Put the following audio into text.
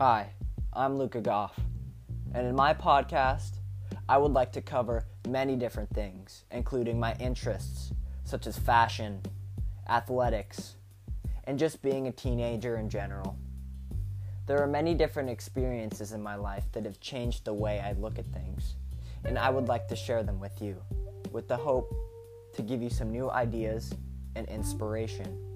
Hi, I'm Luca Goff, and in my podcast, I would like to cover many different things, including my interests such as fashion, athletics, and just being a teenager in general. There are many different experiences in my life that have changed the way I look at things, and I would like to share them with you, with the hope to give you some new ideas and inspiration.